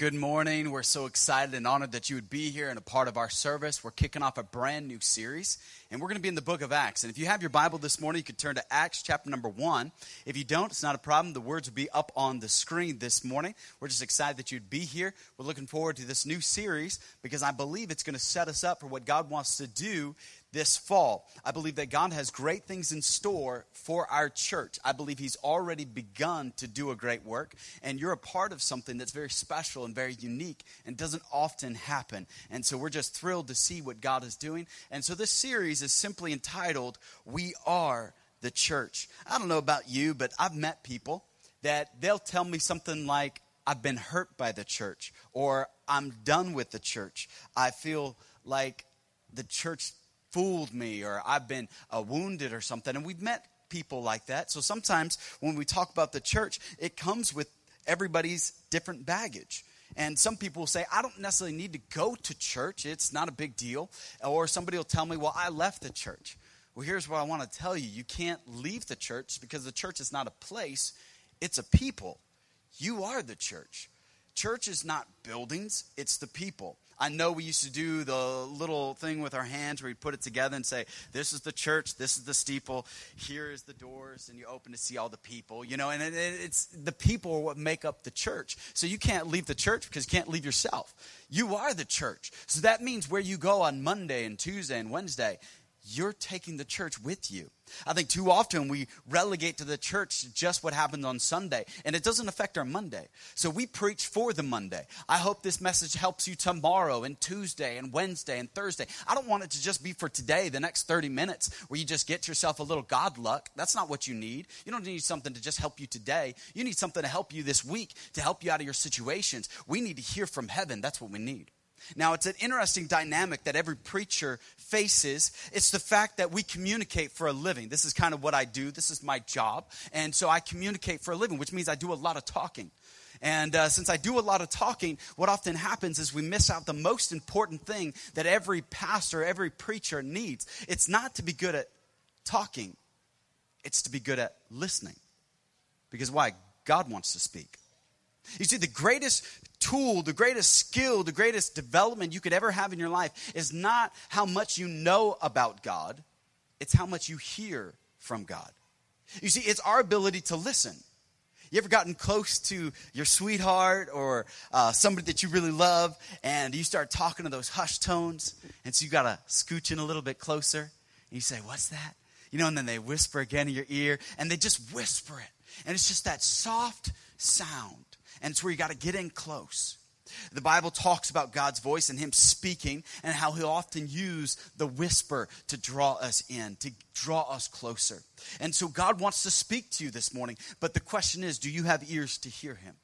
Good morning. We're so excited and honored that you would be here and a part of our service. We're kicking off a brand new series, and we're going to be in the book of Acts. And if you have your Bible this morning, you can turn to Acts chapter number one. If you don't, it's not a problem. The words will be up on the screen this morning. We're just excited that you'd be here. We're looking forward to this new series because I believe it's going to set us up for what God wants to do this fall. I believe that God has great things in store for our church. I believe He's already begun to do a great work, and you're a part of something that's very special and very unique and doesn't often happen. And so we're just thrilled to see what God is doing. And so this series is simply entitled, We Are the Church. I don't know about you, but I've met people that they'll tell me something like, I've been hurt by the church, or I'm done with the church. I feel like the church fooled me or I've been uh, wounded or something. And we've met people like that. So sometimes when we talk about the church, it comes with everybody's different baggage. And some people will say, I don't necessarily need to go to church. It's not a big deal. Or somebody will tell me, well, I left the church. Well, here's what I want to tell you you can't leave the church because the church is not a place, it's a people. You are the church. Church is not buildings, it's the people. I know we used to do the little thing with our hands where we'd put it together and say, This is the church, this is the steeple, here is the doors, and you open to see all the people, you know, and it, it's the people are what make up the church. So you can't leave the church because you can't leave yourself. You are the church. So that means where you go on Monday and Tuesday and Wednesday, you're taking the church with you. I think too often we relegate to the church just what happens on Sunday, and it doesn't affect our Monday. So we preach for the Monday. I hope this message helps you tomorrow and Tuesday and Wednesday and Thursday. I don't want it to just be for today, the next 30 minutes, where you just get yourself a little God luck. That's not what you need. You don't need something to just help you today. You need something to help you this week, to help you out of your situations. We need to hear from heaven. That's what we need. Now, it's an interesting dynamic that every preacher faces. It's the fact that we communicate for a living. This is kind of what I do, this is my job. And so I communicate for a living, which means I do a lot of talking. And uh, since I do a lot of talking, what often happens is we miss out the most important thing that every pastor, every preacher needs. It's not to be good at talking, it's to be good at listening. Because why? God wants to speak. You see, the greatest tool, the greatest skill, the greatest development you could ever have in your life is not how much you know about God, it's how much you hear from God. You see, it's our ability to listen. You ever gotten close to your sweetheart or uh, somebody that you really love, and you start talking to those hushed tones, and so you got to scooch in a little bit closer, and you say, What's that? You know, and then they whisper again in your ear, and they just whisper it. And it's just that soft sound and it's where you got to get in close. The Bible talks about God's voice and Him speaking, and how He'll often use the whisper to draw us in, to draw us closer. And so God wants to speak to you this morning, but the question is do you have ears to hear Him?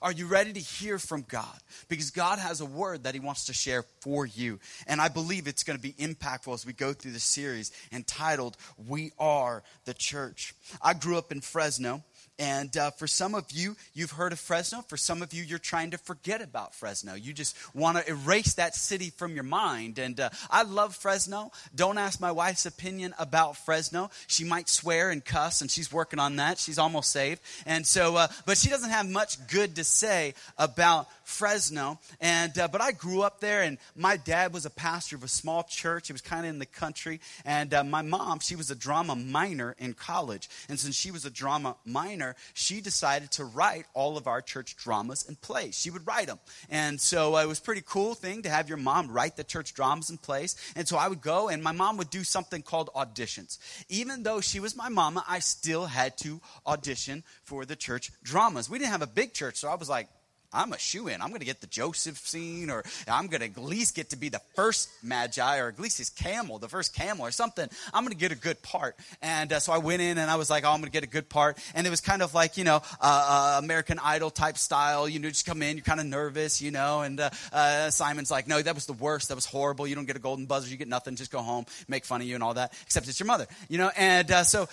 Are you ready to hear from God? Because God has a word that He wants to share for you. And I believe it's going to be impactful as we go through this series entitled, We Are the Church. I grew up in Fresno. And uh, for some of you, you've heard of Fresno. For some of you, you're trying to forget about Fresno. You just want to erase that city from your mind. And uh, I love Fresno. Don't ask my wife's opinion about Fresno. She might swear and cuss, and she's working on that. She's almost saved. And so, uh, but she doesn't have much good to say about Fresno. And uh, but I grew up there, and my dad was a pastor of a small church. It was kind of in the country, and uh, my mom, she was a drama minor in college. And since she was a drama minor, she decided to write all of our church dramas and plays. She would write them, and so uh, it was pretty cool thing to have your mom write the church dramas and plays. And so I would go, and my mom would do something called auditions. Even though she was my mama, I still had to audition for the church dramas. We didn't have a big church, so I was like I'm a shoe in. I'm going to get the Joseph scene, or I'm going to at least get to be the first Magi, or at least his camel, the first camel, or something. I'm going to get a good part. And uh, so I went in and I was like, oh, I'm going to get a good part. And it was kind of like, you know, uh, uh, American Idol type style. You know, just come in, you're kind of nervous, you know. And uh, uh, Simon's like, no, that was the worst. That was horrible. You don't get a golden buzzer. You get nothing. Just go home, make fun of you and all that, except it's your mother, you know. And uh, so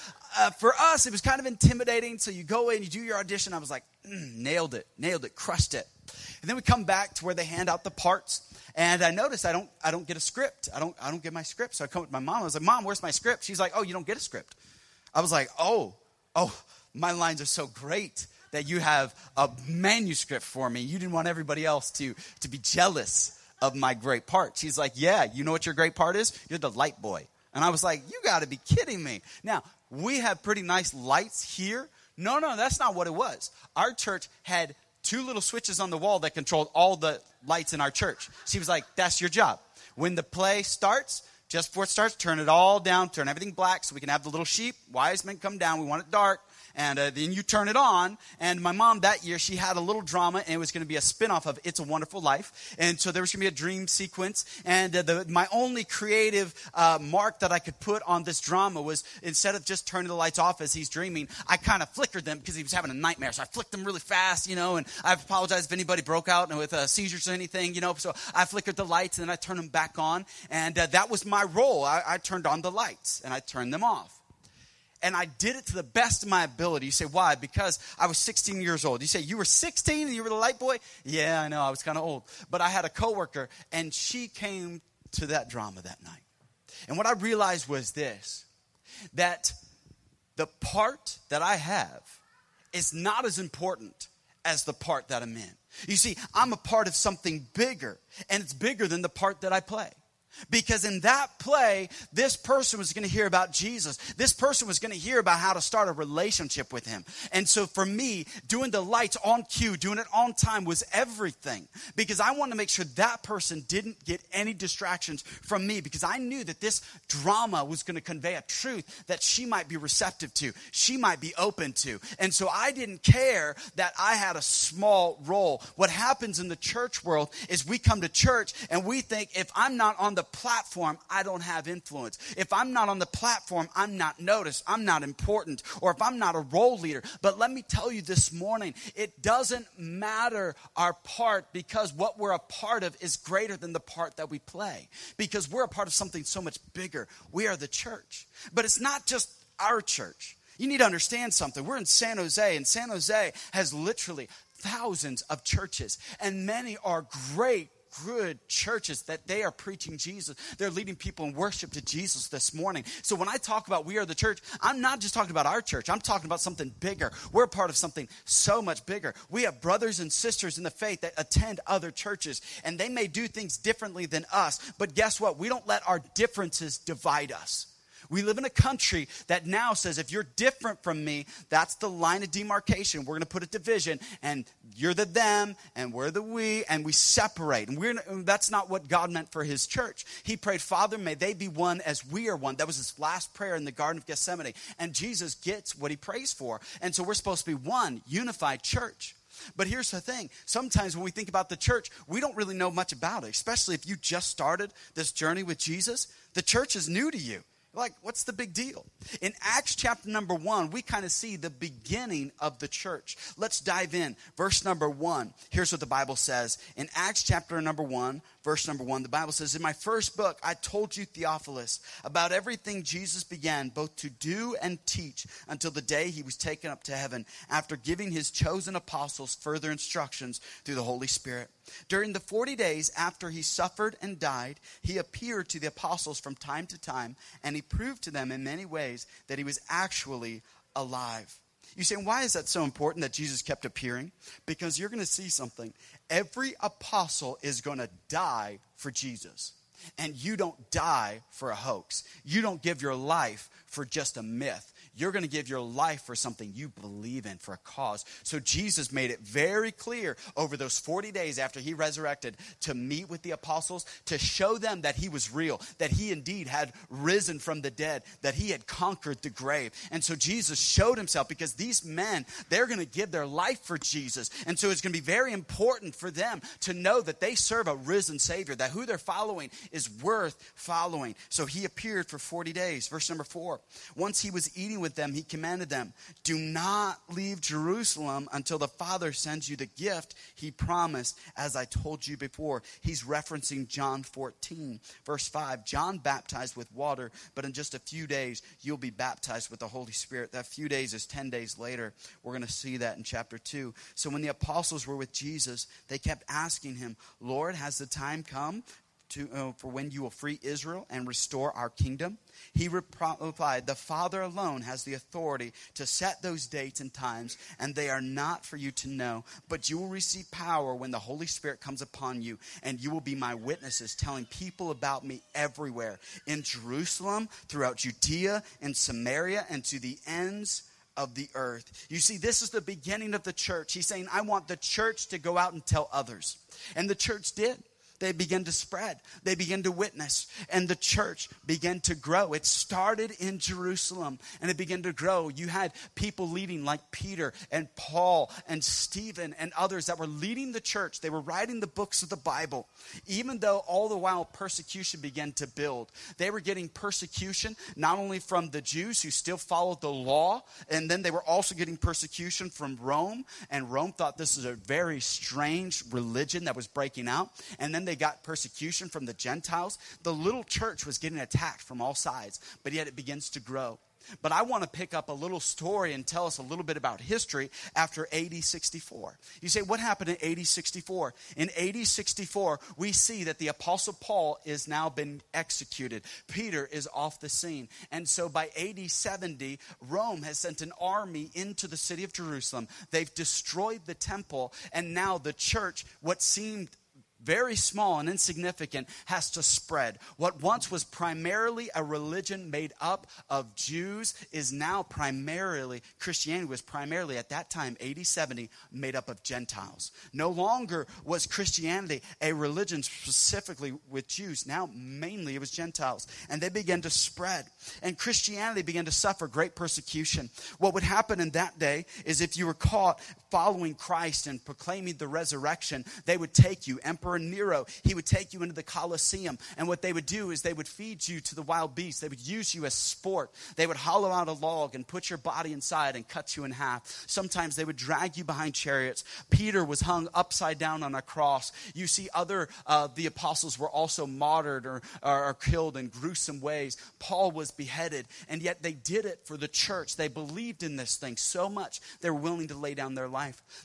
for us, it was kind of intimidating. So you go in, you do your audition. I was like, nailed it, nailed it, crushed it. And then we come back to where they hand out the parts. And I notice I don't, I don't get a script. I don't, I don't get my script. So I come with my mom. I was like, Mom, where's my script? She's like, Oh, you don't get a script. I was like, Oh, oh, my lines are so great that you have a manuscript for me. You didn't want everybody else to, to be jealous of my great part. She's like, Yeah, you know what your great part is? You're the light boy. And I was like, You got to be kidding me. Now, we have pretty nice lights here. No, no, that's not what it was. Our church had two little switches on the wall that controlled all the lights in our church. She was like, That's your job. When the play starts, just before it starts, turn it all down, turn everything black so we can have the little sheep, wise men come down. We want it dark and uh, then you turn it on. And my mom that year, she had a little drama, and it was going to be a spinoff of It's a Wonderful Life. And so there was going to be a dream sequence. And uh, the, my only creative uh, mark that I could put on this drama was instead of just turning the lights off as he's dreaming, I kind of flickered them because he was having a nightmare. So I flicked them really fast, you know. And I apologize if anybody broke out with uh, seizures or anything, you know. So I flickered the lights and then I turned them back on. And uh, that was my role. I, I turned on the lights and I turned them off and I did it to the best of my ability. You say, why? Because I was 16 years old. You say, you were 16 and you were the light boy? Yeah, I know, I was kind of old. But I had a coworker, and she came to that drama that night. And what I realized was this that the part that I have is not as important as the part that I'm in. You see, I'm a part of something bigger, and it's bigger than the part that I play. Because in that play, this person was going to hear about Jesus. This person was going to hear about how to start a relationship with him. And so for me, doing the lights on cue, doing it on time was everything. Because I wanted to make sure that person didn't get any distractions from me. Because I knew that this drama was going to convey a truth that she might be receptive to, she might be open to. And so I didn't care that I had a small role. What happens in the church world is we come to church and we think if I'm not on the platform, I don't have influence. If I'm not on the platform, I'm not noticed. I'm not important. Or if I'm not a role leader. But let me tell you this morning, it doesn't matter our part because what we're a part of is greater than the part that we play. Because we're a part of something so much bigger. We are the church. But it's not just our church. You need to understand something. We're in San Jose, and San Jose has literally thousands of churches, and many are great good churches that they are preaching Jesus. They're leading people in worship to Jesus this morning. So when I talk about we are the church, I'm not just talking about our church. I'm talking about something bigger. We're part of something so much bigger. We have brothers and sisters in the faith that attend other churches and they may do things differently than us, but guess what? We don't let our differences divide us. We live in a country that now says if you're different from me, that's the line of demarcation. We're going to put a division, and you're the them, and we're the we, and we separate. And we're, that's not what God meant for his church. He prayed, Father, may they be one as we are one. That was his last prayer in the Garden of Gethsemane. And Jesus gets what he prays for. And so we're supposed to be one, unified church. But here's the thing sometimes when we think about the church, we don't really know much about it, especially if you just started this journey with Jesus. The church is new to you. Like, what's the big deal? In Acts chapter number one, we kind of see the beginning of the church. Let's dive in. Verse number one. Here's what the Bible says. In Acts chapter number one, verse number one, the Bible says, In my first book, I told you, Theophilus, about everything Jesus began both to do and teach until the day he was taken up to heaven, after giving his chosen apostles further instructions through the Holy Spirit. During the 40 days after he suffered and died, he appeared to the apostles from time to time, and he proved to them in many ways that he was actually alive. You say, why is that so important that Jesus kept appearing? Because you're going to see something. Every apostle is going to die for Jesus. And you don't die for a hoax. You don't give your life for just a myth. You're going to give your life for something you believe in, for a cause. So Jesus made it very clear over those 40 days after he resurrected to meet with the apostles, to show them that he was real, that he indeed had risen from the dead, that he had conquered the grave. And so Jesus showed himself because these men, they're going to give their life for Jesus. And so it's going to be very important for them to know that they serve a risen Savior, that who they're following is worth following. So he appeared for 40 days. Verse number four. Once he was eating with with them, he commanded them, Do not leave Jerusalem until the Father sends you the gift he promised, as I told you before. He's referencing John 14, verse 5. John baptized with water, but in just a few days, you'll be baptized with the Holy Spirit. That few days is 10 days later. We're going to see that in chapter 2. So when the apostles were with Jesus, they kept asking him, Lord, has the time come? To, uh, for when you will free Israel and restore our kingdom? He replied, The Father alone has the authority to set those dates and times, and they are not for you to know. But you will receive power when the Holy Spirit comes upon you, and you will be my witnesses, telling people about me everywhere in Jerusalem, throughout Judea, and Samaria, and to the ends of the earth. You see, this is the beginning of the church. He's saying, I want the church to go out and tell others. And the church did they began to spread, they began to witness, and the church began to grow. It started in Jerusalem and it began to grow. You had people leading like Peter and Paul and Stephen and others that were leading the church. They were writing the books of the Bible, even though all the while persecution began to build. They were getting persecution not only from the Jews who still followed the law, and then they were also getting persecution from Rome, and Rome thought this was a very strange religion that was breaking out. And then they got persecution from the Gentiles. The little church was getting attacked from all sides, but yet it begins to grow. But I want to pick up a little story and tell us a little bit about history after AD 64. You say, what happened in AD 64? In AD 64, we see that the Apostle Paul is now been executed. Peter is off the scene. And so by AD 70, Rome has sent an army into the city of Jerusalem. They've destroyed the temple, and now the church, what seemed very small and insignificant, has to spread. What once was primarily a religion made up of Jews is now primarily, Christianity was primarily at that time, 80, 70, made up of Gentiles. No longer was Christianity a religion specifically with Jews. Now, mainly it was Gentiles. And they began to spread. And Christianity began to suffer great persecution. What would happen in that day is if you were caught following Christ and proclaiming the resurrection, they would take you, Emperor Nero, he would take you into the Colosseum. And what they would do is they would feed you to the wild beasts. They would use you as sport. They would hollow out a log and put your body inside and cut you in half. Sometimes they would drag you behind chariots. Peter was hung upside down on a cross. You see, other uh, the apostles were also martyred or, or, or killed in gruesome ways. Paul was beheaded, and yet they did it for the church. They believed in this thing so much they were willing to lay down their life.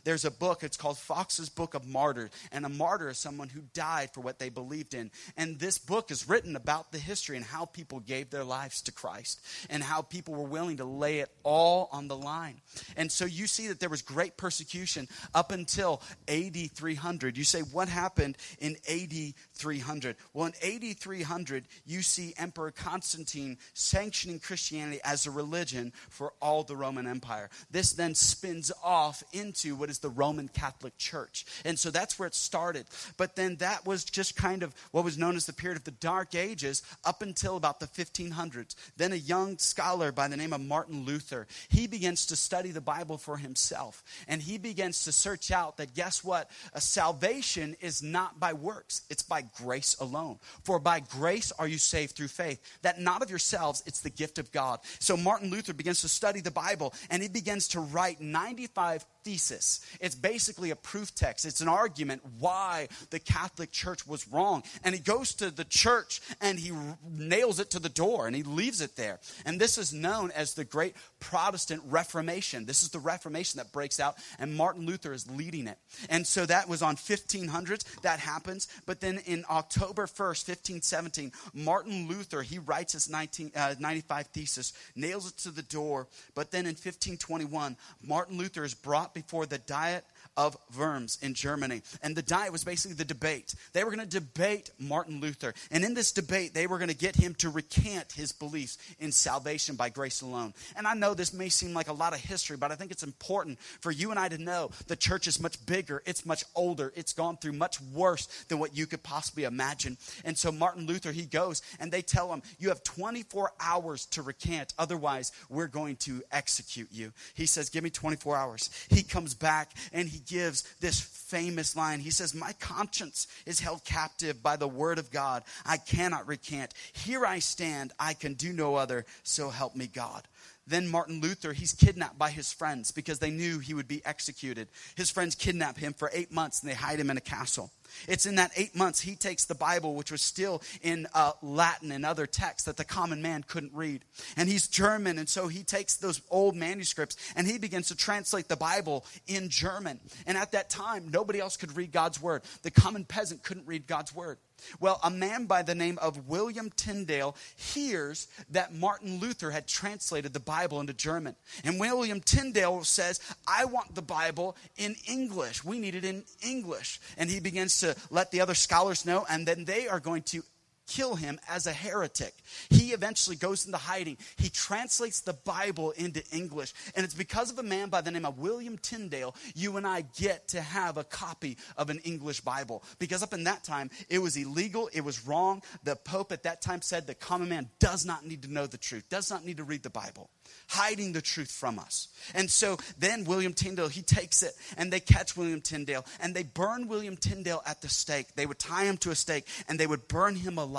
There's a book, it's called Foxe's Book of Martyrs, and a martyr is someone someone who died for what they believed in. And this book is written about the history and how people gave their lives to Christ and how people were willing to lay it all on the line. And so you see that there was great persecution up until AD 300. You say, what happened in AD 300? Well, in AD 300, you see Emperor Constantine sanctioning Christianity as a religion for all the Roman Empire. This then spins off into what is the Roman Catholic Church. And so that's where it started. But then that was just kind of what was known as the period of the Dark Ages up until about the 1500s. Then a young scholar by the name of Martin Luther, he begins to study the Bible for himself. And he begins to search out that guess what? A salvation is not by works, it's by grace alone. For by grace are you saved through faith. That not of yourselves, it's the gift of God. So Martin Luther begins to study the Bible and he begins to write 95 thesis. It's basically a proof text. It's an argument why the Catholic Church was wrong. And he goes to the church and he nails it to the door and he leaves it there. And this is known as the Great Protestant Reformation. This is the Reformation that breaks out, and Martin Luther is leading it. And so that was on 1500s. That happens. But then in October 1st, 1517, Martin Luther, he writes his 19, uh, 95 thesis, nails it to the door. But then in 1521, Martin Luther is brought before the Diet of Worms in Germany. And the Diet was basically the debate. They were going to debate Martin Luther. And in this debate, they were going to get him to recant his beliefs in salvation by grace alone. And I know this may seem like a lot of history, but I think it's important for you and I to know the church is much bigger, it's much older, it's gone through much worse than what you could possibly imagine. And so Martin Luther, he goes and they tell him, You have 24 hours to recant, otherwise, we're going to execute you. He says, Give me 24 hours. He comes back and he gives this famous line. He says, My conscience is held captive by the word of God. I cannot recant. Here I stand. I can do no other. So help me God. Then Martin Luther, he's kidnapped by his friends because they knew he would be executed. His friends kidnap him for eight months and they hide him in a castle. It's in that eight months he takes the Bible, which was still in uh, Latin and other texts that the common man couldn't read. And he's German, and so he takes those old manuscripts and he begins to translate the Bible in German. And at that time, nobody else could read God's word. The common peasant couldn't read God's word. Well, a man by the name of William Tyndale hears that Martin Luther had translated the Bible into German. And William Tyndale says, I want the Bible in English. We need it in English. And he begins to let the other scholars know, and then they are going to kill him as a heretic. He eventually goes into hiding. He translates the Bible into English. And it's because of a man by the name of William Tyndale, you and I get to have a copy of an English Bible. Because up in that time, it was illegal, it was wrong. The Pope at that time said the common man does not need to know the truth, does not need to read the Bible hiding the truth from us. And so then William Tyndale, he takes it and they catch William Tyndale and they burn William Tyndale at the stake. They would tie him to a stake and they would burn him alive.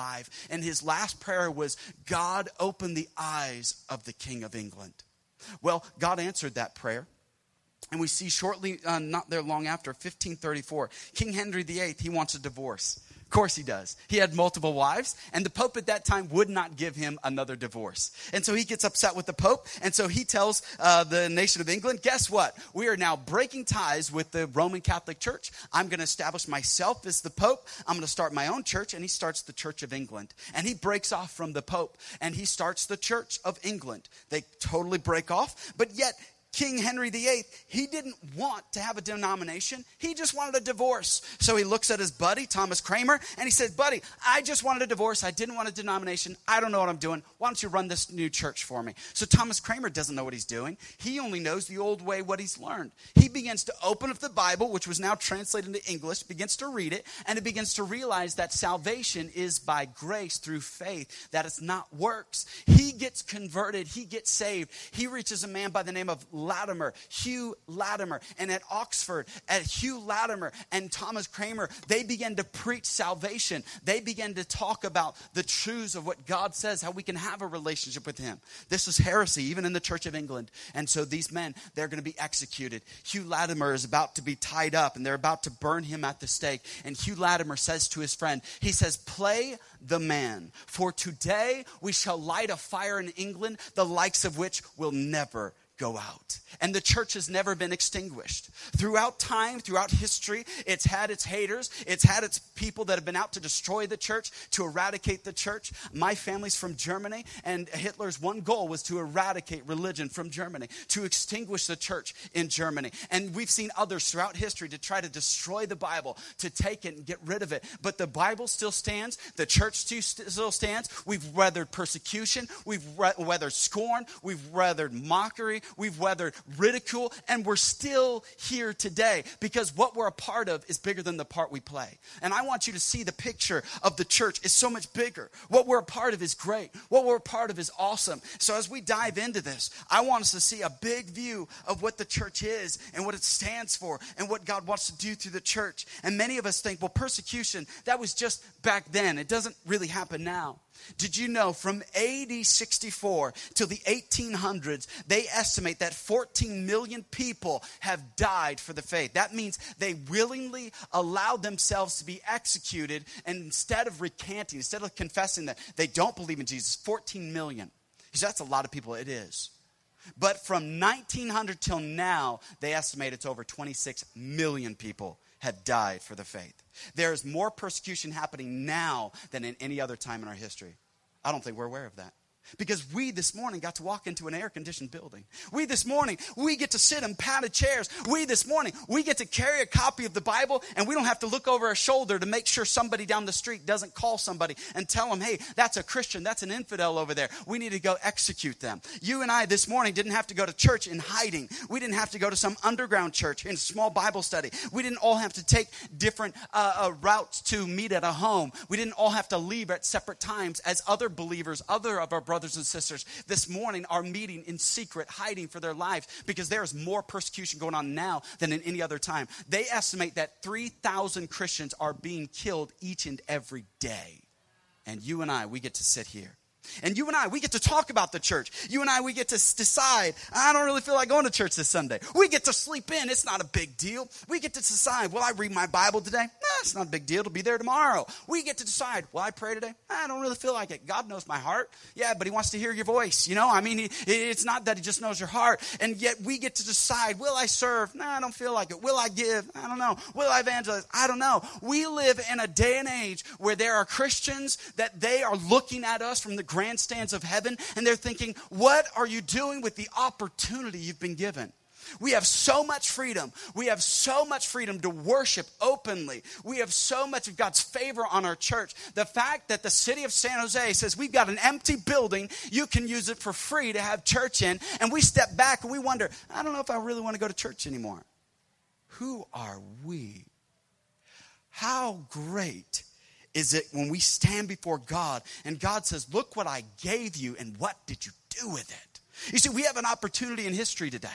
And his last prayer was, God, open the eyes of the King of England. Well, God answered that prayer. And we see shortly, uh, not there long after, 1534, King Henry VIII, he wants a divorce. Of course he does. He had multiple wives, and the Pope at that time would not give him another divorce. And so he gets upset with the Pope, and so he tells uh, the nation of England, guess what? We are now breaking ties with the Roman Catholic Church. I'm going to establish myself as the Pope. I'm going to start my own church, and he starts the Church of England. And he breaks off from the Pope, and he starts the Church of England. They totally break off, but yet King Henry VIII, he didn't want to have a denomination. He just wanted a divorce. So he looks at his buddy, Thomas Cranmer, and he says, Buddy, I just wanted a divorce. I didn't want a denomination. I don't know what I'm doing. Why don't you run this new church for me? So Thomas Cranmer doesn't know what he's doing. He only knows the old way, what he's learned. He begins to open up the Bible, which was now translated into English, begins to read it, and he begins to realize that salvation is by grace through faith, that it's not works. He gets converted, he gets saved. He reaches a man by the name of Latimer, Hugh Latimer. And at Oxford, at Hugh Latimer and Thomas Cranmer, they began to preach salvation. They began to talk about the truths of what God says, how we can have a relationship with Him. This was heresy, even in the Church of England. And so these men, they're going to be executed. Hugh Latimer is about to be tied up, and they're about to burn him at the stake. And Hugh Latimer says to his friend, he says, Play the man, for today we shall light a fire in England, the likes of which will never go out. And the church has never been extinguished. Throughout time, throughout history, it's had its haters, it's had its people that have been out to destroy the church, to eradicate the church. My family's from Germany, and Hitler's one goal was to eradicate religion from Germany, to extinguish the church in Germany. And we've seen others throughout history to try to destroy the Bible, to take it and get rid of it. But the Bible still stands, the church still stands. We've weathered persecution, we've weathered scorn, we've weathered mockery, we've weathered ridicule, and we're still here today because what we're a part of is bigger than the part we play. And I want you to see the picture of the church is so much bigger. What we're a part of is great. What we're a part of is awesome. So as we dive into this, I want us to see a big view of what the church is and what it stands for and what God wants to do through the church. And many of us think, well, persecution, that was just back then. It doesn't really happen now. Did you know from AD 64 till the 1800s, they estimate that 14 million people have died for the faith? That means they willingly allowed themselves to be executed, and instead of recanting, instead of confessing that they don't believe in Jesus, 14 million. Because that's a lot of people, it is. But from 1900 till now, they estimate it's over 26 million people have died for the faith. There is more persecution happening now than in any other time in our history. I don't think we're aware of that. Because we this morning got to walk into an air conditioned building. We this morning, we get to sit in padded chairs. We this morning, we get to carry a copy of the Bible and we don't have to look over our shoulder to make sure somebody down the street doesn't call somebody and tell them, hey, that's a Christian, that's an infidel over there. We need to go execute them. You and I this morning didn't have to go to church in hiding. We didn't have to go to some underground church in small Bible study. We didn't all have to take different uh, uh, routes to meet at a home. We didn't all have to leave at separate times as other believers, other of our brothers brothers and sisters this morning are meeting in secret, hiding for their lives because there is more persecution going on now than in any other time. They estimate that 3,000 Christians are being killed each and every day. And you and I, we get to sit here. And you and I, we get to talk about the church. You and I, we get to decide, I don't really feel like going to church this Sunday. We get to sleep in. It's not a big deal. We get to decide, will I read my Bible today? Nah, it's not a big deal. It'll be there tomorrow. We get to decide, will I pray today? I don't really feel like it. God knows my heart. Yeah, but He wants to hear your voice. You know, I mean, it's not that He just knows your heart. And yet we get to decide, will I serve? Nah, I don't feel like it. Will I give? I don't know. Will I evangelize? I don't know. We live in a day and age where there are Christians that they are looking at us from the grandstands of heaven and they're thinking, what are you doing with the opportunity you've been given? We have so much freedom. We have so much freedom to worship openly. We have so much of God's favor on our church. The fact that the city of San Jose says we've got an empty building, you can use it for free to have church in, and we step back and we wonder, I don't know if I really want to go to church anymore. Who are we? How great is it when we stand before God and God says, Look what I gave you, and what did you do with it? You see, we have an opportunity in history today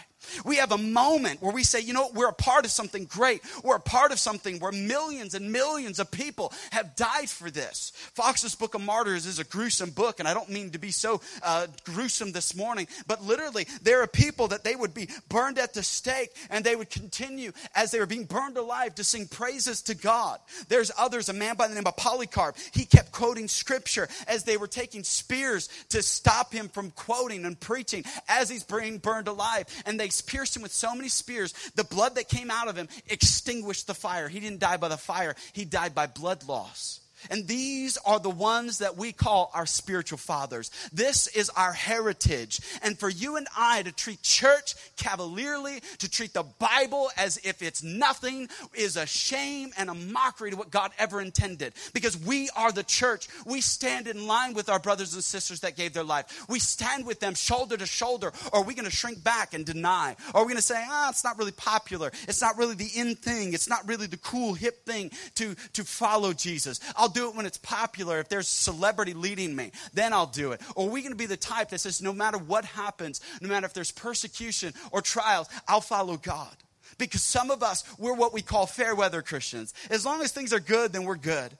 we have a moment where we say, you know we're a part of something great. We're a part of something where millions and millions of people have died for this. Foxe's Book of Martyrs is a gruesome book, and I don't mean to be so uh, gruesome this morning, but literally, there are people that they would be burned at the stake, and they would continue as they were being burned alive to sing praises to God. There's others, a man by the name of Polycarp, he kept quoting scripture as they were taking spears to stop him from quoting and preaching as he's being burned alive. And they pierced him with so many spears, the blood that came out of him extinguished the fire. He didn't die by the fire, he died by blood loss. And these are the ones that we call our spiritual fathers. This is our heritage. And for you and I to treat church cavalierly, to treat the Bible as if it's nothing, is a shame and a mockery to what God ever intended. Because we are the church. We stand in line with our brothers and sisters that gave their life. We stand with them shoulder to shoulder. Or are we going to shrink back and deny? Or are we going to say, ah, it's not really popular. It's not really the in thing. It's not really the cool, hip thing to, to follow Jesus. I'll do it when it's popular. If there's celebrity leading me, then I'll do it. Or are we going to be the type that says, no matter what happens, no matter if there's persecution or trials, I'll follow God? Because some of us, we're what we call fair weather Christians. As long as things are good, then we're good.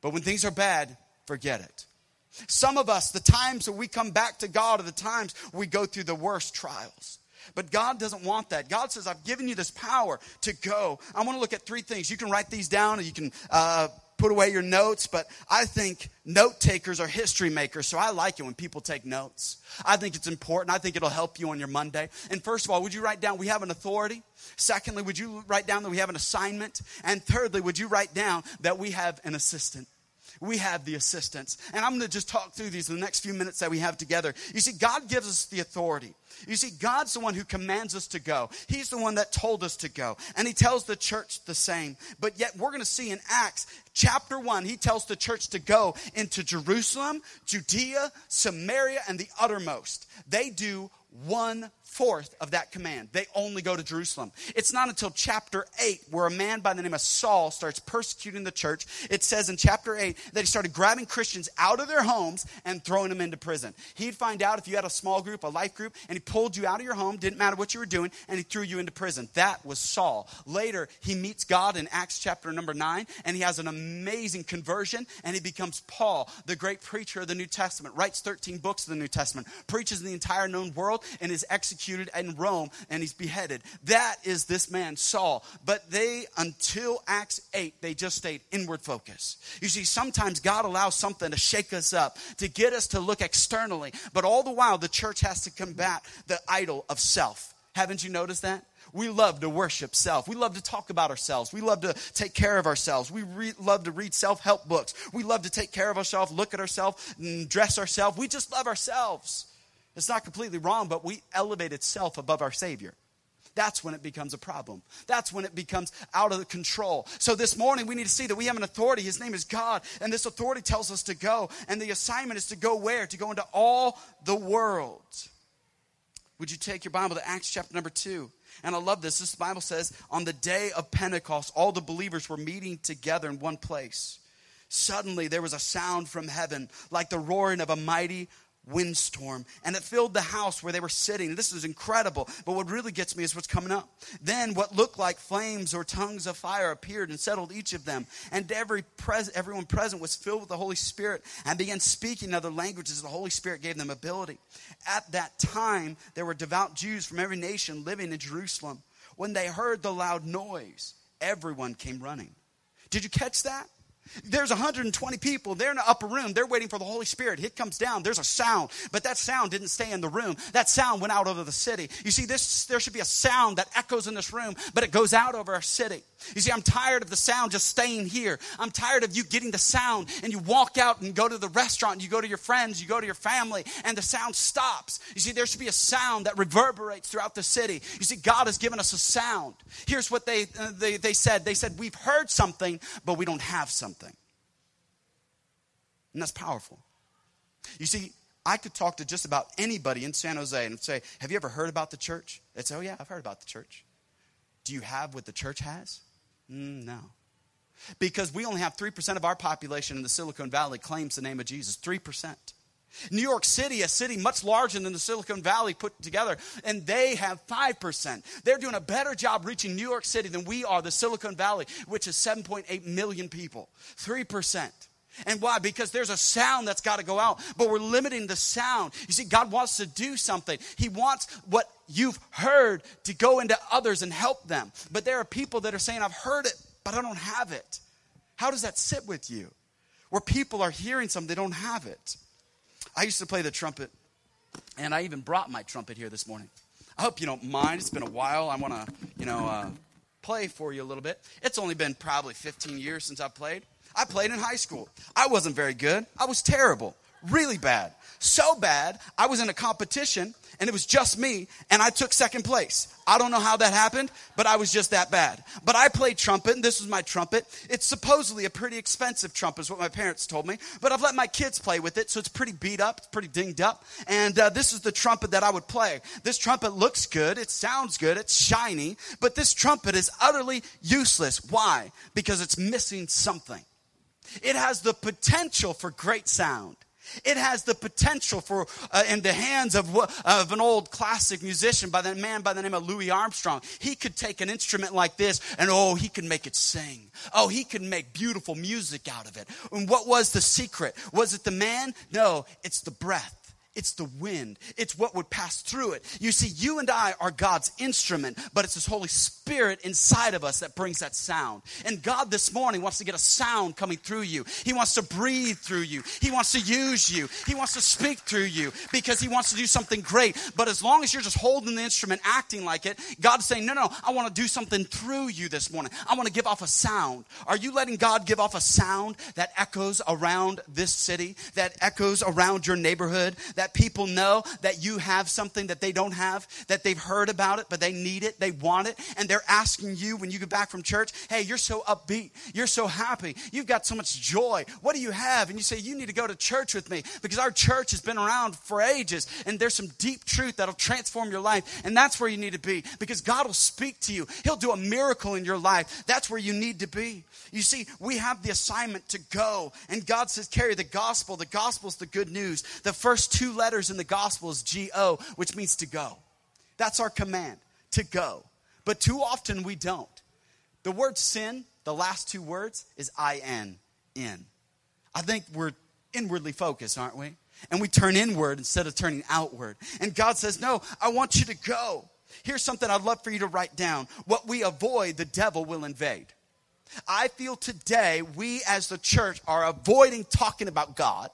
But when things are bad, forget it. Some of us, the times that we come back to God are the times we go through the worst trials. But God doesn't want that. God says, I've given you this power to go. I want to look at three things. You can write these down, or you can uh, put away your notes, but I think note takers are history makers, so I like it when people take notes. I think it's important. I think it'll help you on your Monday. And first of all, would you write down we have an authority? Secondly, would you write down that we have an assignment? And thirdly, would you write down that we have an assistant? We have the assistance. And I'm going to just talk through these in the next few minutes that we have together. You see, God gives us the authority. You see, God's the one who commands us to go. He's the one that told us to go. And He tells the church the same. But yet, we're going to see in Acts chapter 1, He tells the church to go into Jerusalem, Judea, Samaria, and the uttermost. They do one fourth of that command. They only go to Jerusalem. It's not until chapter 8 where a man by the name of Saul starts persecuting the church. It says in chapter 8 that he started grabbing Christians out of their homes and throwing them into prison. He'd find out if you had a small group, a life group, and he pulled you out of your home, didn't matter what you were doing, and he threw you into prison. That was Saul. Later, he meets God in Acts chapter number 9, and he has an amazing conversion, and he becomes Paul, the great preacher of the New Testament, writes 13 books of the New Testament, preaches in the entire known world, and is executed executed in Rome and he's beheaded. That is this man, Saul. But they, until Acts 8, they just stayed inward focus. You see, sometimes God allows something to shake us up, to get us to look externally. But all the while, the church has to combat the idol of self. Haven't you noticed that? We love to worship self. We love to talk about ourselves. We love to take care of ourselves. We re- love to read self help books. We love to take care of ourselves, look at ourselves, dress ourselves. We just love ourselves. It's not completely wrong, but we elevate itself above our Savior. That's when it becomes a problem. That's when it becomes out of control. So this morning, we need to see that we have an authority. His name is God, and this authority tells us to go. And the assignment is to go where? To go into all the world. Would you take your Bible to Acts chapter number 2? And I love this. This Bible says, on the day of Pentecost, all the believers were meeting together in one place. Suddenly, there was a sound from heaven like the roaring of a mighty windstorm and it filled the house where they were sitting. This is incredible. But what really gets me is what's coming up. Then what looked like flames or tongues of fire appeared and settled each of them. And every pres- everyone present was filled with the Holy Spirit and began speaking other languages. The Holy Spirit gave them ability. At that time, there were devout Jews from every nation living in Jerusalem. When they heard the loud noise, everyone came running. Did you catch that? There's 120 people. They're in the upper room. They're waiting for the Holy Spirit. It comes down. There's a sound, but that sound didn't stay in the room. That sound went out over the city. You see, this there should be a sound that echoes in this room, but it goes out over our city. You see, I'm tired of the sound just staying here. I'm tired of you getting the sound and you walk out and go to the restaurant, you go to your friends, you go to your family, and the sound stops. You see, there should be a sound that reverberates throughout the city. You see, God has given us a sound. Here's what they, uh, they, they said They said, We've heard something, but we don't have something. And that's powerful. You see, I could talk to just about anybody in San Jose and say, Have you ever heard about the church? They'd say, Oh, yeah, I've heard about the church. Do you have what the church has? Mm, no. Because we only have 3% of our population in the Silicon Valley claims the name of Jesus. 3%. New York City, a city much larger than the Silicon Valley put together, and they have 5%. They're doing a better job reaching New York City than we are, the Silicon Valley, which is 7.8 million people. 3%. And why? Because there's a sound that's got to go out, but we're limiting the sound. You see, God wants to do something. He wants what you've heard to go into others and help them. But there are people that are saying, I've heard it, but I don't have it. How does that sit with you? Where people are hearing something, they don't have it. I used to play the trumpet, and I even brought my trumpet here this morning. I hope you don't mind. It's been a while. I want to, you know, uh, play for you a little bit. It's only been probably 15 years since I played. I played in high school. I wasn't very good. I was terrible, really bad. So bad, I was in a competition and it was just me and I took second place. I don't know how that happened, but I was just that bad. But I played trumpet and this was my trumpet. It's supposedly a pretty expensive trumpet is what my parents told me, but I've let my kids play with it so it's pretty beat up, it's pretty dinged up. And uh, this is the trumpet that I would play. This trumpet looks good, it sounds good, it's shiny, but this trumpet is utterly useless. Why? Because it's missing something. It has the potential for great sound. It has the potential for, uh, in the hands of, of an old classic musician by the man by the name of Louis Armstrong. He could take an instrument like this and oh, he could make it sing. Oh, he could make beautiful music out of it. And what was the secret? Was it the man? No, it's the breath. It's the wind. It's what would pass through it. You see, you and I are God's instrument, but it's His Holy Spirit inside of us that brings that sound. And God this morning wants to get a sound coming through you. He wants to breathe through you. He wants to use you. He wants to speak through you because He wants to do something great. But as long as you're just holding the instrument, acting like it, God's saying, no, no, I want to do something through you this morning. I want to give off a sound. Are you letting God give off a sound that echoes around this city, that echoes around your neighborhood, that that people know that you have something that they don't have, that they've heard about it, but they need it, they want it, and they're asking you when you get back from church, hey, you're so upbeat, you're so happy, you've got so much joy. What do you have? And you say, you need to go to church with me because our church has been around for ages, and there's some deep truth that'll transform your life, and that's where you need to be because God will speak to you. He'll do a miracle in your life. That's where you need to be. You see, we have the assignment to go, and God says, carry the gospel. The gospel is the good news. The first two letters in the gospel is G O, which means to go. That's our command, to go. But too often we don't. The word sin, the last two words, is I N, in. I think we're inwardly focused, aren't we? And we turn inward instead of turning outward. And God says, No, I want you to go. Here's something I'd love for you to write down. What we avoid, the devil will invade. I feel today we as the church are avoiding talking about God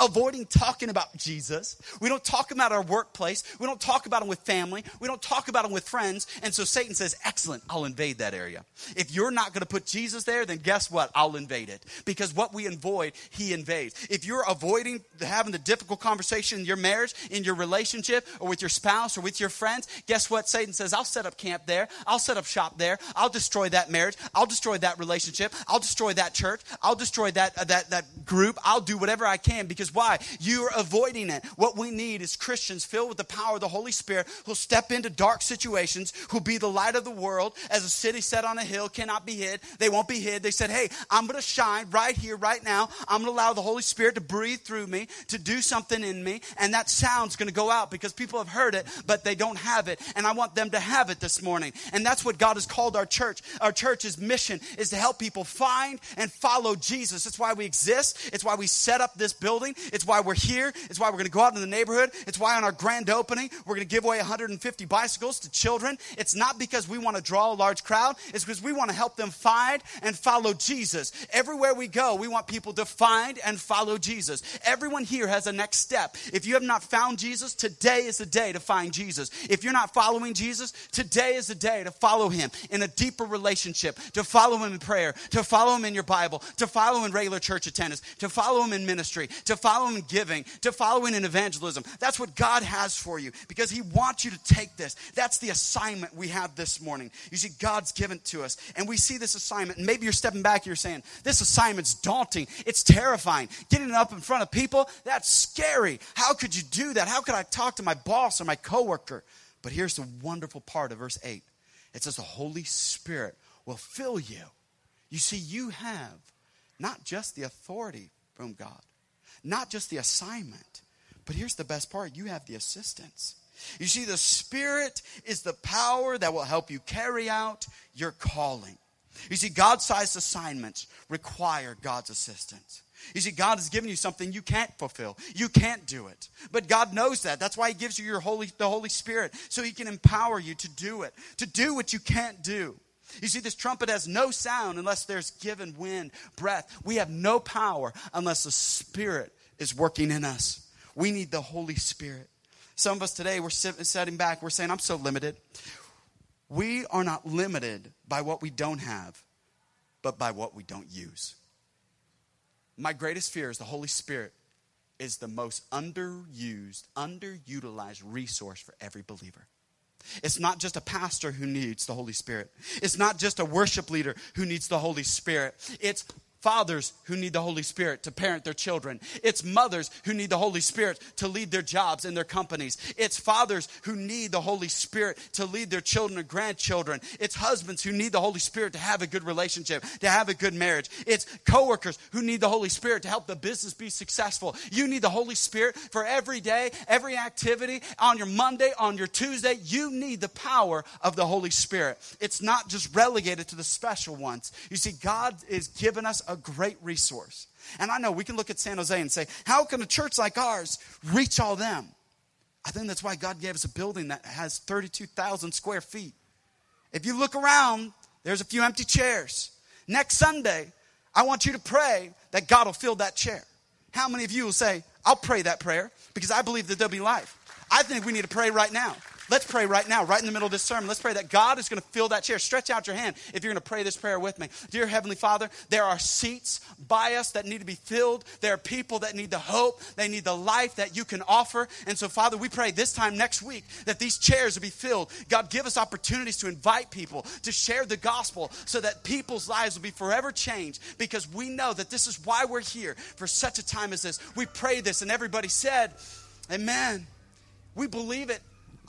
avoiding talking about Jesus. We don't talk about our workplace. We don't talk about him with family. We don't talk about him with friends. And so Satan says, Excellent, I'll invade that area. If you're not going to put Jesus there, then guess what? I'll invade it. Because what we avoid, he invades. If you're avoiding having the difficult conversation in your marriage, in your relationship, or with your spouse, or with your friends, guess what? Satan says, I'll set up camp there. I'll set up shop there. I'll destroy that marriage. I'll destroy that relationship. I'll destroy that church. I'll destroy that, uh, that, that group. I'll do whatever I can can because why? You're avoiding it. What we need is Christians filled with the power of the Holy Spirit who'll step into dark situations, who'll be the light of the world. As a city set on a hill cannot be hid, they won't be hid. They said, Hey, I'm going to shine right here, right now. I'm going to allow the Holy Spirit to breathe through me, to do something in me, and that sound's going to go out because people have heard it, but they don't have it. And I want them to have it this morning. And that's what God has called our church. Our church's mission is to help people find and follow Jesus. That's why we exist. It's why we set up this building. It's why we're here. It's why we're going to go out in the neighborhood. It's why on our grand opening, we're going to give away 150 bicycles to children. It's not because we want to draw a large crowd, it's because we want to help them find and follow Jesus. Everywhere we go, we want people to find and follow Jesus. Everyone here has a next step. If you have not found Jesus, today is the day to find Jesus. If you're not following Jesus, today is the day to follow him in a deeper relationship, to follow him in prayer, to follow him in your Bible, to follow him in regular church attendance, to follow him in ministry, to follow in giving, to follow in evangelism. That's what God has for you because he wants you to take this. That's the assignment we have this morning. You see, God's given to us, and we see this assignment, and maybe you're stepping back, you're saying, This assignment's daunting, it's terrifying. Getting up in front of people, that's scary. How could you do that? How could I talk to my boss or my coworker? But here's the wonderful part of verse 8 it says, The Holy Spirit will fill you. You see, you have not just the authority from God, not just the assignment, but here's the best part you have the assistance. You see, the Spirit is the power that will help you carry out your calling. You see, God sized assignments require God's assistance. You see, God has given you something you can't fulfill. You can't do it. But God knows that. That's why He gives you your Holy, the Holy Spirit, so He can empower you to do it, to do what you can't do. You see, this trumpet has no sound unless there's given wind, breath. We have no power unless the Spirit is working in us. We need the Holy Spirit. Some of us today, we're sitting back, we're saying, I'm so limited. We are not limited by what we don't have, but by what we don't use. My greatest fear is the Holy Spirit is the most underused, underutilized resource for every believer. It's not just a pastor who needs the Holy Spirit. It's not just a worship leader who needs the Holy Spirit. It's fathers who need the Holy Spirit to parent their children. It's mothers who need the Holy Spirit to lead their jobs and their companies. It's fathers who need the Holy Spirit to lead their children and grandchildren. It's husbands who need the Holy Spirit to have a good relationship, to have a good marriage. It's coworkers who need the Holy Spirit to help the business be successful. You need the Holy Spirit for every day, every activity, on your Monday, on your Tuesday. You need the power of the Holy Spirit. It's not just relegated to the special ones. You see, God is giving us a great resource. And I know we can look at San Jose and say, how can a church like ours reach all them? I think that's why God gave us a building that has 32,000 square feet. If you look around, there's a few empty chairs. Next Sunday, I want you to pray that God will fill that chair. How many of you will say, I'll pray that prayer because I believe that there'll be life? I think we need to pray right now. Let's pray right now, right in the middle of this sermon. Let's pray that God is going to fill that chair. Stretch out your hand if you're going to pray this prayer with me. Dear Heavenly Father, there are seats by us that need to be filled. There are people that need the hope, they need the life that you can offer. And so, Father, we pray this time next week that these chairs will be filled. God, give us opportunities to invite people, to share the gospel so that people's lives will be forever changed because we know that this is why we're here for such a time as this. We pray this, and everybody said, Amen. We believe it.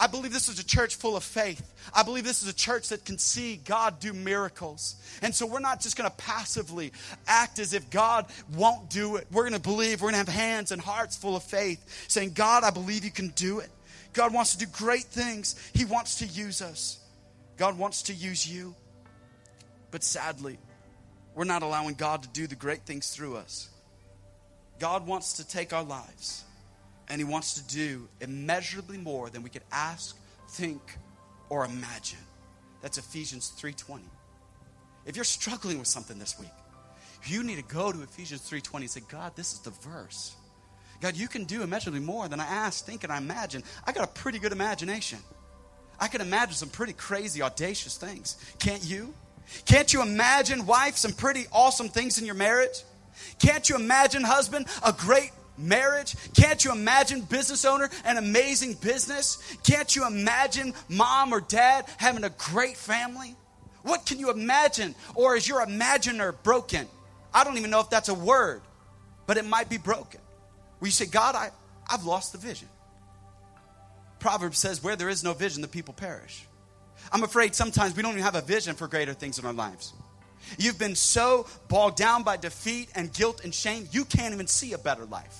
I believe this is a church full of faith. I believe this is a church that can see God do miracles. And so we're not just going to passively act as if God won't do it. We're going to believe, we're going to have hands and hearts full of faith, saying, God, I believe you can do it. God wants to do great things, He wants to use us. God wants to use you. But sadly, we're not allowing God to do the great things through us. God wants to take our lives and he wants to do immeasurably more than we could ask, think, or imagine. That's Ephesians 3:20. If you're struggling with something this week, you need to go to Ephesians 3:20 and say, God, this is the verse. God, you can do immeasurably more than I ask, think, and I imagine. I got a pretty good imagination. I can imagine some pretty crazy, audacious things. Can't you? Can't you imagine, wife, some pretty awesome things in your marriage? Can't you imagine, husband, a great marriage? Can't you imagine, business owner, an amazing business? Can't you imagine, mom or dad, having a great family? What can you imagine? Or is your imaginer broken? I don't even know if that's a word, but it might be broken. where you say, God, I, I've lost the vision. Proverbs says, where there is no vision, the people perish. I'm afraid sometimes we don't even have a vision for greater things in our lives. You've been so bogged down by defeat and guilt and shame, you can't even see a better life.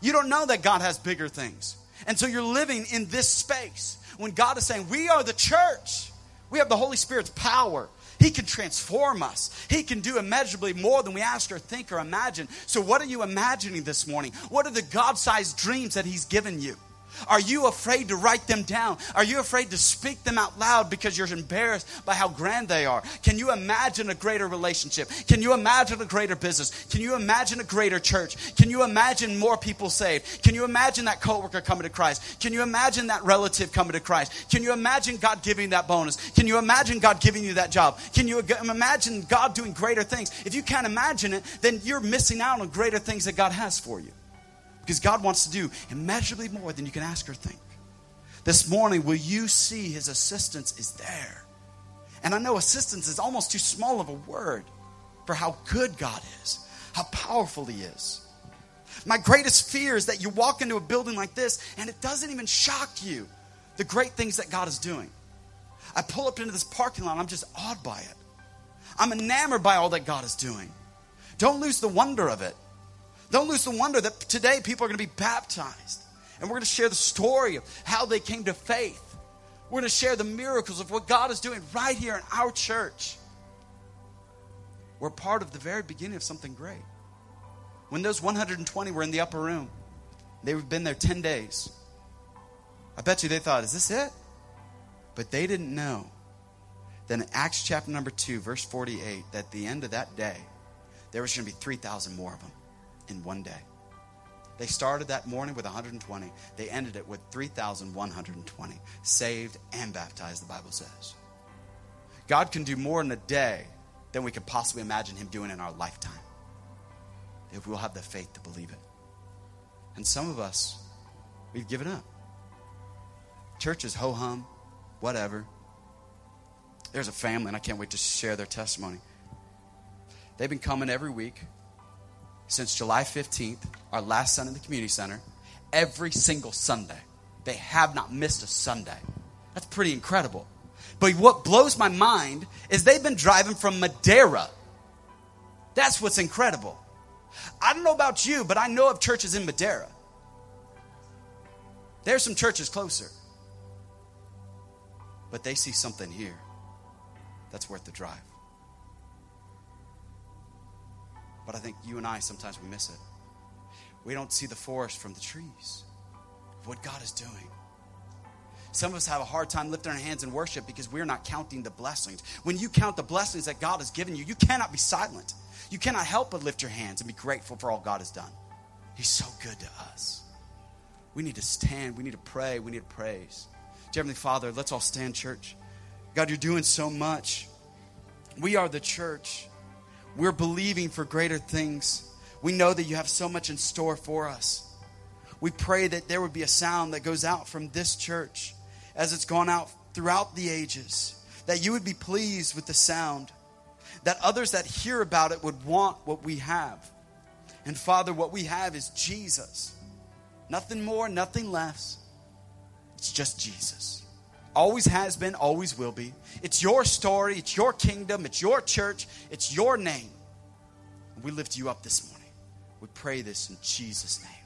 You don't know that God has bigger things. And so you're living in this space when God is saying, We are the church. We have the Holy Spirit's power. He can transform us. He can do immeasurably more than we ask or think or imagine. So, what are you imagining this morning? What are the God sized dreams that He's given you? Are you afraid to write them down? Are you afraid to speak them out loud because you're embarrassed by how grand they are? Can you imagine a greater relationship? Can you imagine a greater business? Can you imagine a greater church? Can you imagine more people saved? Can you imagine that coworker coming to Christ? Can you imagine that relative coming to Christ? Can you imagine God giving that bonus? Can you imagine God giving you that job? Can you imagine God doing greater things? If you can't imagine it, then you're missing out on greater things that God has for you. Because God wants to do immeasurably more than you can ask or think. This morning, will you see His assistance is there? And I know assistance is almost too small of a word for how good God is, how powerful He is. My greatest fear is that you walk into a building like this and it doesn't even shock you the great things that God is doing. I pull up into this parking lot, I'm just awed by it. I'm enamored by all that God is doing. Don't lose the wonder of it. Don't lose the wonder that today people are going to be baptized. And we're going to share the story of how they came to faith. We're going to share the miracles of what God is doing right here in our church. We're part of the very beginning of something great. When those 120 were in the upper room, they've been there 10 days. I bet you they thought, is this it? But they didn't know. Then in Acts chapter number 2, verse 48, that at the end of that day, there was going to be 3,000 more of them in one day. They started that morning with 120. They ended it with 3,120 saved and baptized, the Bible says. God can do more in a day than we could possibly imagine Him doing in our lifetime if we'll have the faith to believe it. And some of us, we've given up. Churches, ho hum, whatever. There's a family, and I can't wait to share their testimony. They've been coming every week since July 15th, our last Sunday in the community center, every single Sunday. They have not missed a Sunday. That's pretty incredible. But what blows my mind is they've been driving from Madera. That's what's incredible. I don't know about you, but I know of churches in Madera. There's some churches closer. But they see something here that's worth the drive. But I think you and I sometimes we miss it. We don't see the forest from the trees, what God is doing. Some of us have a hard time lifting our hands in worship because we're not counting the blessings. When you count the blessings that God has given you, you cannot be silent. You cannot help but lift your hands and be grateful for all God has done. He's so good to us. We need to stand. We need to pray. We need to praise. Dear Heavenly Father, let's all stand, church. God, you're doing so much. We are the church. We're believing for greater things. We know that you have so much in store for us. We pray that there would be a sound that goes out from this church as it's gone out throughout the ages, that you would be pleased with the sound, that others that hear about it would want what we have. And Father, what we have is Jesus. Nothing more, nothing less. It's just Jesus. Always has been, always will be. It's your story, it's your kingdom, it's your church, it's your name. We lift you up this morning. We pray this in Jesus' name.